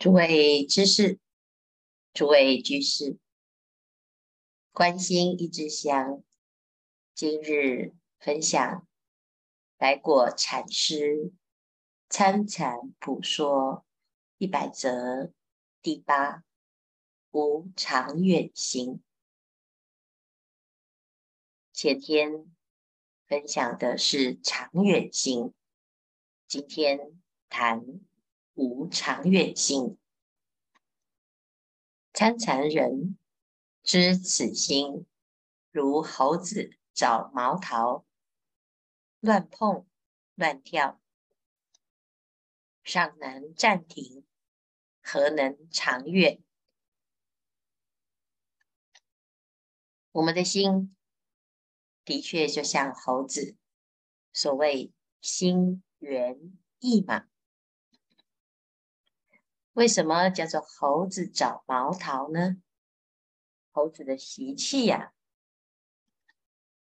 诸位知识，诸位居士，关心一支香，今日分享来果禅师参禅普说一百则第八无常远心。前天分享的是常远心，今天谈。无长远心，参禅人知此心，如猴子找毛桃，乱碰乱跳，尚能暂停，何能长远？我们的心的确就像猴子，所谓心猿意马。为什么叫做猴子找毛桃呢？猴子的习气呀、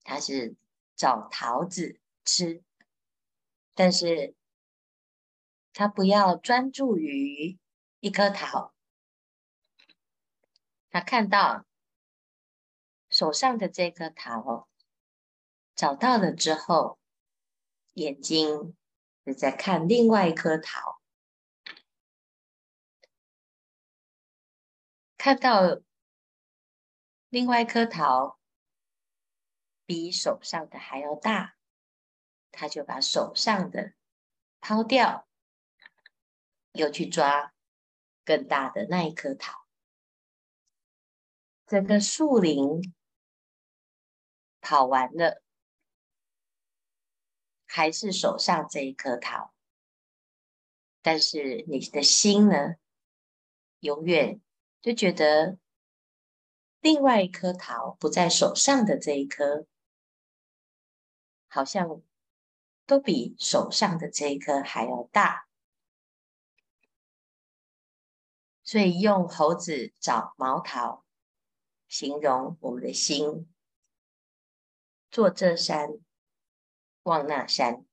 它是找桃子吃，但是它不要专注于一颗桃，它看到手上的这颗桃，找到了之后，眼睛就在看另外一颗桃。看到另外一颗桃比手上的还要大，他就把手上的抛掉，又去抓更大的那一颗桃。整个树林跑完了，还是手上这一颗桃，但是你的心呢，永远。就觉得另外一颗桃不在手上的这一颗，好像都比手上的这一颗还要大，所以用猴子找毛桃形容我们的心，坐这山望那山。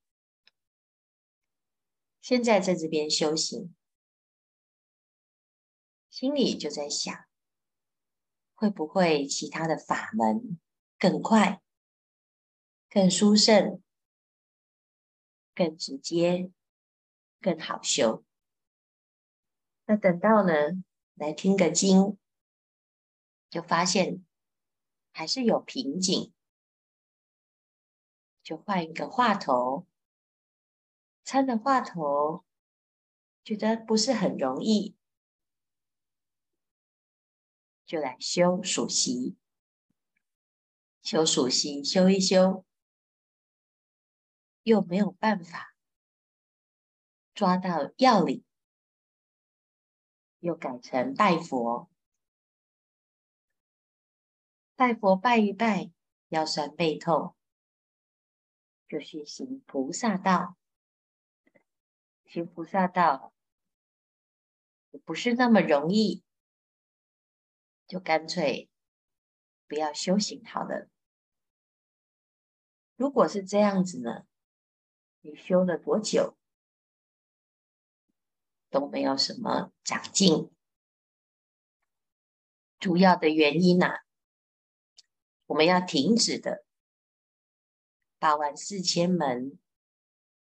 现在在这边修行。心里就在想，会不会其他的法门更快、更殊胜、更直接、更好修？那等到呢，来听个经，就发现还是有瓶颈，就换一个话头，参的话头，觉得不是很容易。就来修数息，修数息，修一修，又没有办法抓到要领，又改成拜佛，拜佛拜一拜，腰酸背痛，就去行菩萨道，行菩萨道不是那么容易。就干脆不要修行好了。如果是这样子呢，你修了多久都没有什么长进。主要的原因呢、啊，我们要停止的八万四千门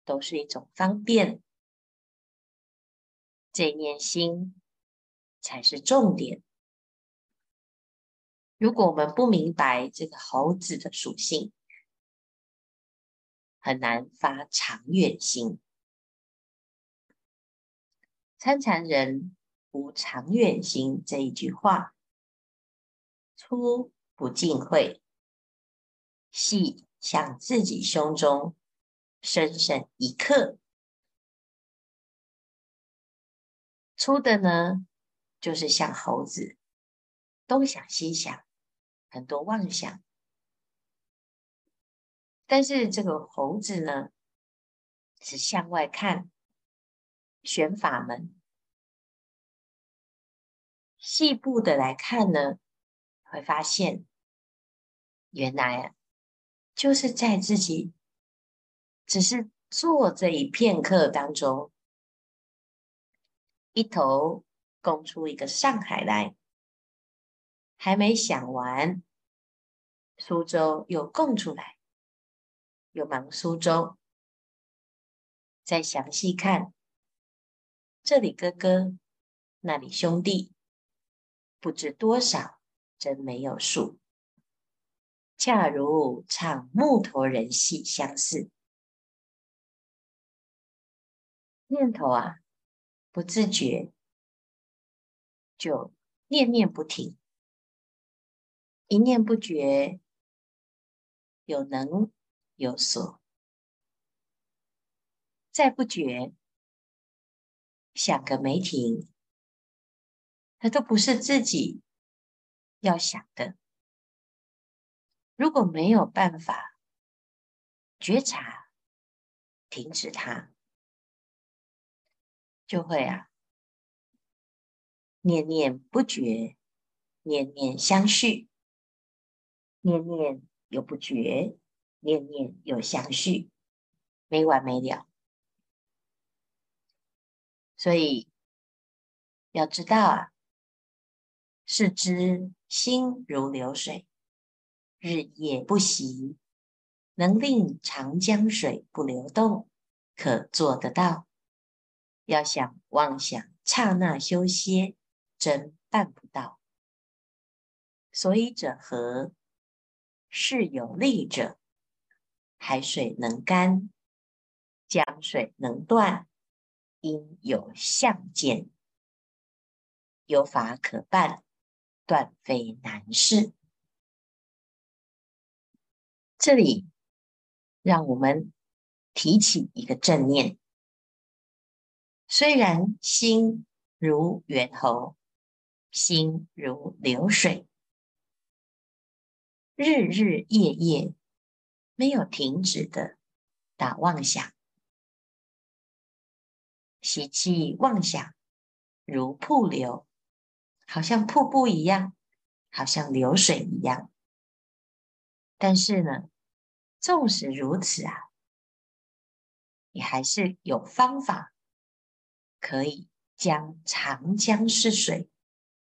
都是一种方便，这念心才是重点。如果我们不明白这个猴子的属性，很难发长远心。参禅人无长远心这一句话，粗不尽晦，细向自己胸中深深一刻。粗的呢，就是像猴子，东想西想。很多妄想，但是这个猴子呢，是向外看，选法门，细部的来看呢，会发现，原来啊，就是在自己只是做这一片刻当中，一头供出一个上海来，还没想完，苏州又供出来，又忙苏州。再详细看，这里哥哥，那里兄弟，不知多少，真没有数。恰如唱木头人戏相似，念头啊，不自觉就念念不停，一念不绝，有能有所。再不觉，想个没停，那都不是自己要想的。如果没有办法觉察、停止它，就会啊，念念不绝，念念相续，念念有不绝，念念有相续，没完没了。所以要知道啊，是知心如流水，日夜不息，能令长江水不流动，可做得到。要想妄想刹那休歇，真办不到。所以者何？是有利者，海水能干，江水能断。应有相见，有法可办，断非难事。这里让我们提起一个正念：虽然心如猿猴，心如流水，日日夜夜没有停止的打妄想。习气妄想如瀑流，好像瀑布一样，好像流水一样。但是呢，纵使如此啊，你还是有方法可以将长江逝水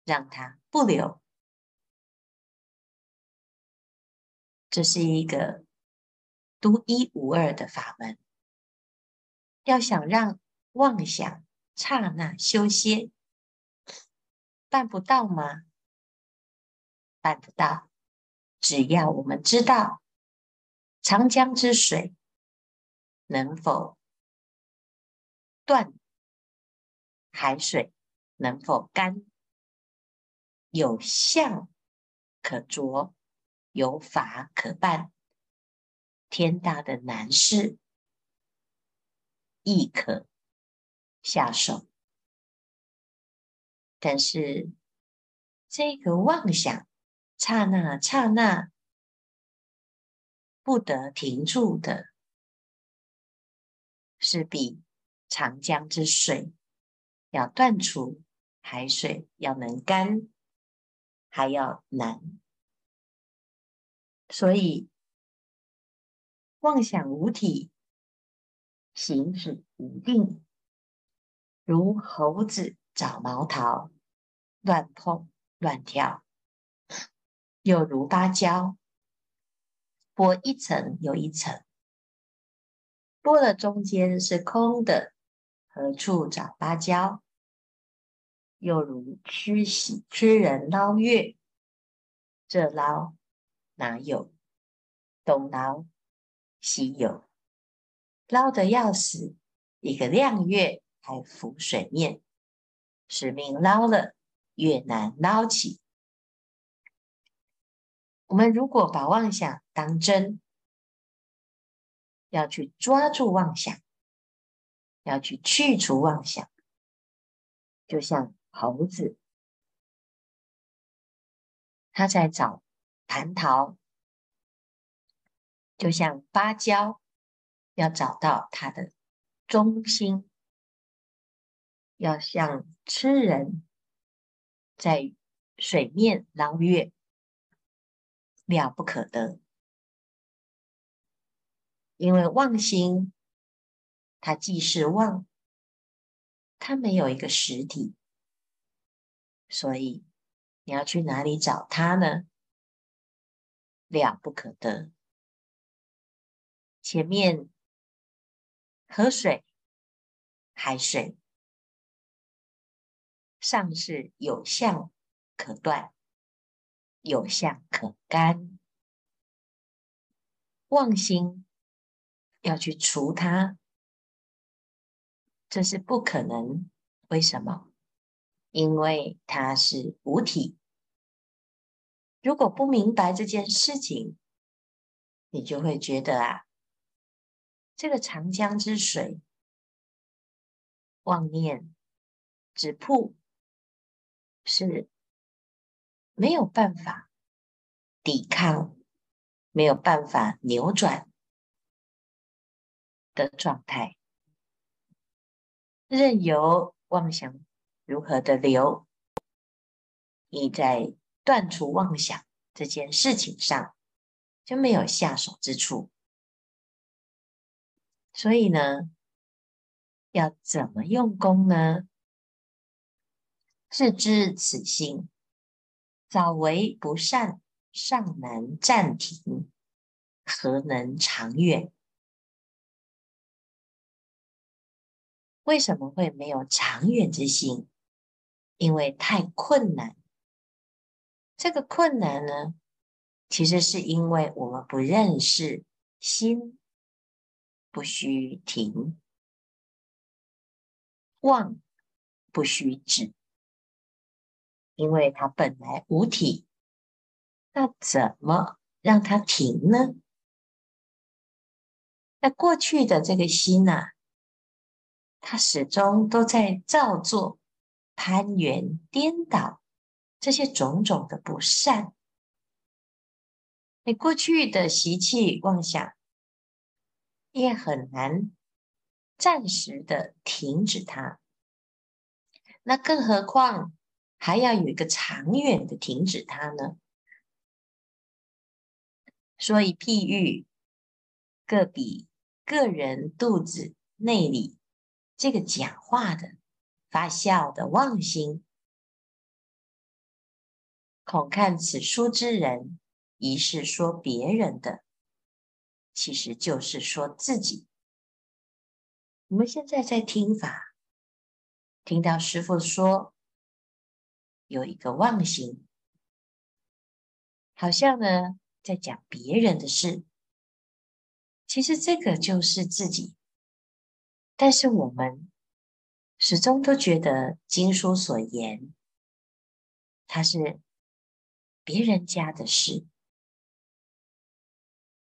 让它不流。这是一个独一无二的法门。要想让妄想刹那休歇，办不到吗？办得到，只要我们知道长江之水能否断，海水能否干，有相可着，有法可办，天大的难事亦可下手，但是这个妄想刹那刹那不得停住的，是比长江之水要断除，海水要能干还要难。所以妄想无体，行止无定。如猴子找毛桃，乱碰乱跳；又如芭蕉，剥一层又一层，剥了中间是空的，何处找芭蕉？又如吃喜驱人捞月，这捞哪有？东捞西有，捞得要死，一个亮月。还浮水面，使命捞了，越难捞起。我们如果把妄想当真，要去抓住妄想，要去去除妄想，就像猴子，他在找蟠桃，就像芭蕉，要找到它的中心。要像痴人在水面捞月，了不可得。因为妄心，它既是妄，它没有一个实体，所以你要去哪里找它呢？了不可得。前面河水、海水，尚是有相可断，有相可干。妄心要去除它，这是不可能。为什么？因为它是无体。如果不明白这件事情，你就会觉得啊，这个长江之水，妄念止瀑，是没有办法抵抗。没有办法扭转的状态，任由妄想如何的流，你在断除妄想这件事情上就没有下手之处。所以呢，要怎么用功呢？自知此心，早为不善。尚难暂停，何能长远？为什么会没有长远之心？因为太困难。这个困难呢，其实是因为我们不认识心，不须停，妄不须止，因为它本来无体。那怎么让它停呢？那过去的这个心呐、啊，它始终都在造作、攀缘、颠倒这些种种的不善。你过去的习气妄想，也很难暂时的停止它。那更何况还要有一个长远的停止它呢？所以譬喻，各比个人肚子内里这个讲话的发笑的妄心，恐看此书之人疑是说别人的，其实就是说自己。我们现在在听法，听到师父说有一个妄心，好像呢。在讲别人的事，其实这个就是自己。但是我们始终都觉得经书所言，它是别人家的事，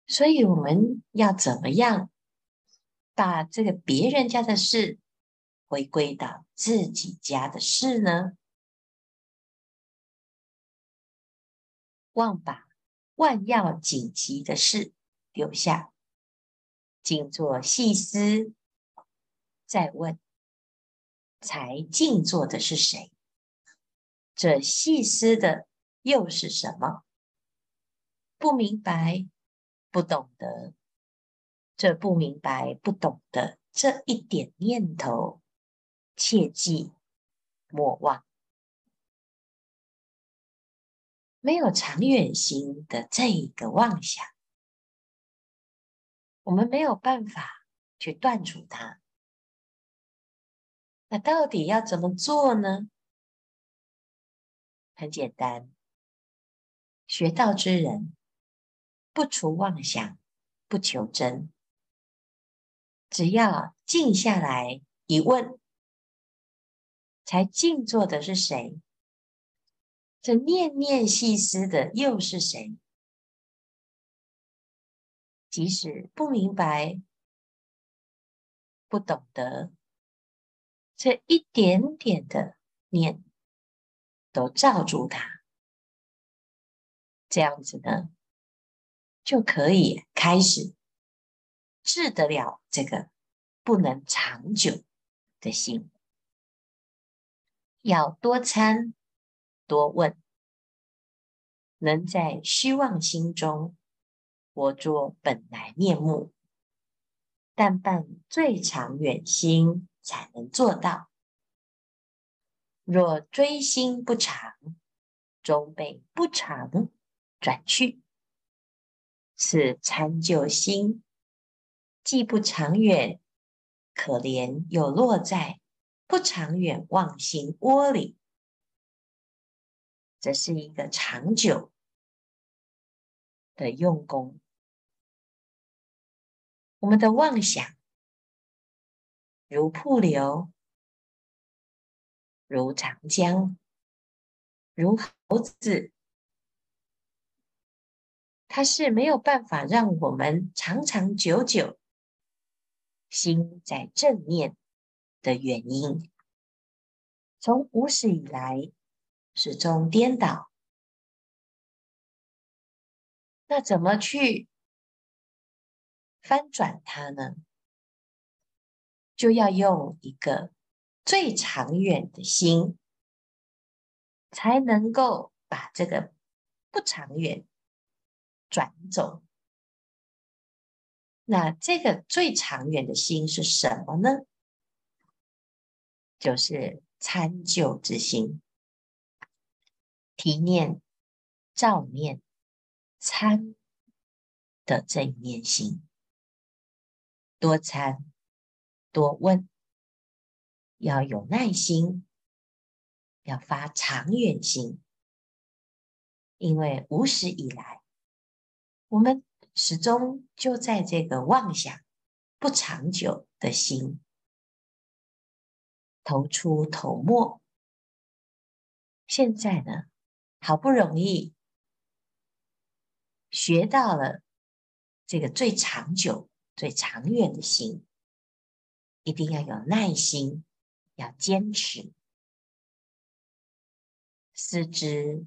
所以我们要怎么样把这个别人家的事回归到自己家的事呢？忘把。万要紧急的事留下，静坐细思，再问：才静坐的是谁？这细思的又是什么？不明白，不懂得，这不明白、不懂得这一点念头，切记莫忘。没有长远心的这一个妄想，我们没有办法去断除它。那到底要怎么做呢？很简单，学道之人不除妄想，不求真，只要静下来一问，才静坐的是谁？这念念细思的又是谁？即使不明白、不懂得，这一点点的念，都罩住它，这样子呢，就可以开始治得了这个不能长久的心。要多参。多问，能在虚妄心中活作本来面目，但办最长远心才能做到。若追心不长，终被不长转去。此参究心，既不长远，可怜又落在不长远妄心窝里。这是一个长久的用功。我们的妄想如瀑流，如长江，如猴子，它是没有办法让我们长长久久心在正念的原因。从无始以来。始终颠倒，那怎么去翻转它呢？就要用一个最长远的心，才能够把这个不长远转走。那这个最长远的心是什么呢？就是参究之心。提念、照念、参的这一念心，多参多问，要有耐心，要发长远心，因为无始以来，我们始终就在这个妄想不长久的心，头出头没。现在呢？好不容易学到了这个最长久、最长远的心，一定要有耐心，要坚持。思之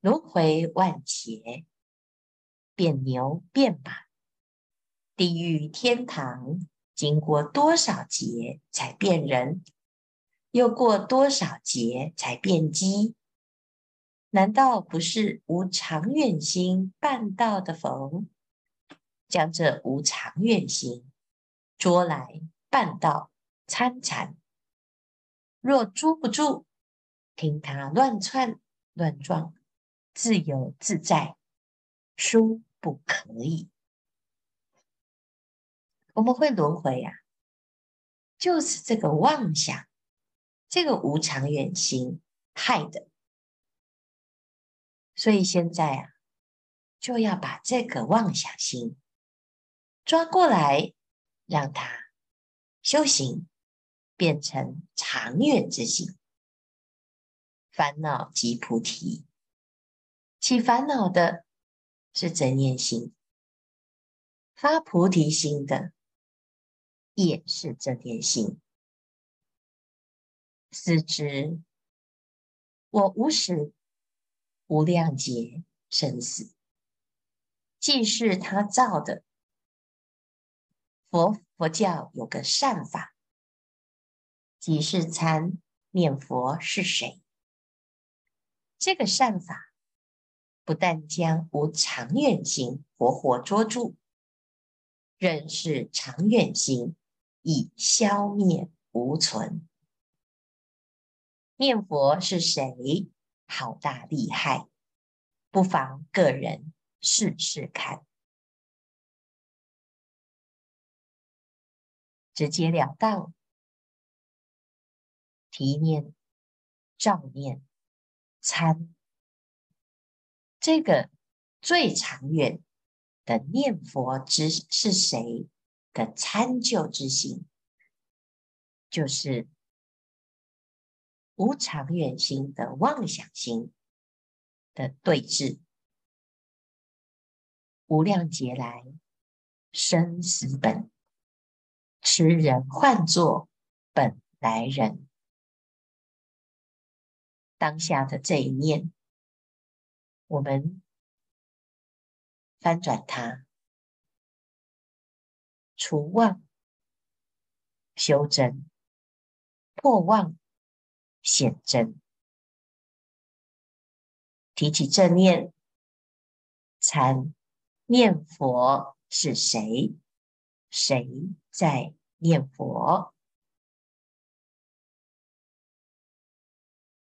轮回万劫，变牛变马，地狱天堂，经过多少劫才变人？又过多少劫才变鸡？难道不是无长远心办道的否？将这无长远心捉来办道参禅，若捉不住，听他乱窜乱撞，自由自在，殊不可以。我们会轮回呀，就是这个妄想，这个无长远心害的。所以现在啊，就要把这个妄想心抓过来，让它修行变成长远之心。烦恼即菩提，起烦恼的是真念心，发菩提心的也是真念心。思之，我无始。无量劫生死，既是他造的。佛佛教有个善法，即是参念佛是谁？这个善法不但将无长远心活活捉住，认识长远心已消灭无存。念佛是谁？好大厉害，不妨个人试试看，直截了当，提念、照念、参，这个最长远的念佛之是谁的参究之心，就是。无长远心的妄想心的对治，无量劫来生死本，痴人唤作本来人。当下的这一念，我们翻转它，除妄，修真，破妄。显真，提起正念，参念佛是谁？谁在念佛？